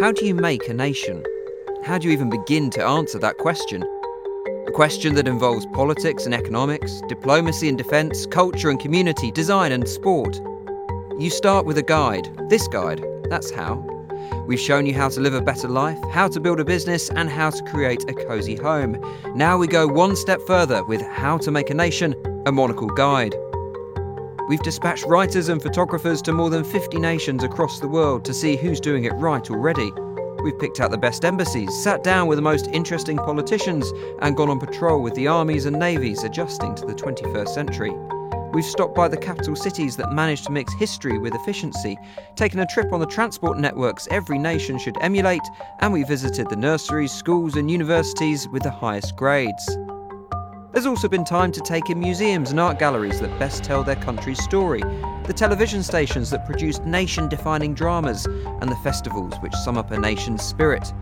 How do you make a nation? How do you even begin to answer that question? A question that involves politics and economics, diplomacy and defence, culture and community, design and sport. You start with a guide. This guide, that's how. We've shown you how to live a better life, how to build a business, and how to create a cosy home. Now we go one step further with How to Make a Nation, a monocle guide. We've dispatched writers and photographers to more than 50 nations across the world to see who's doing it right already. We've picked out the best embassies, sat down with the most interesting politicians, and gone on patrol with the armies and navies adjusting to the 21st century. We've stopped by the capital cities that manage to mix history with efficiency, taken a trip on the transport networks every nation should emulate, and we visited the nurseries, schools, and universities with the highest grades. There's also been time to take in museums and art galleries that best tell their country's story, the television stations that produced nation defining dramas, and the festivals which sum up a nation's spirit.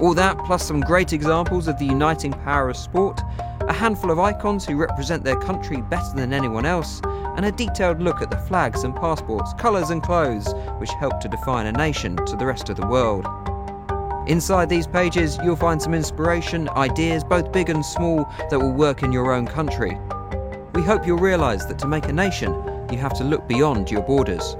All that, plus some great examples of the uniting power of sport, a handful of icons who represent their country better than anyone else, and a detailed look at the flags and passports, colours and clothes which help to define a nation to the rest of the world. Inside these pages, you'll find some inspiration, ideas, both big and small, that will work in your own country. We hope you'll realise that to make a nation, you have to look beyond your borders.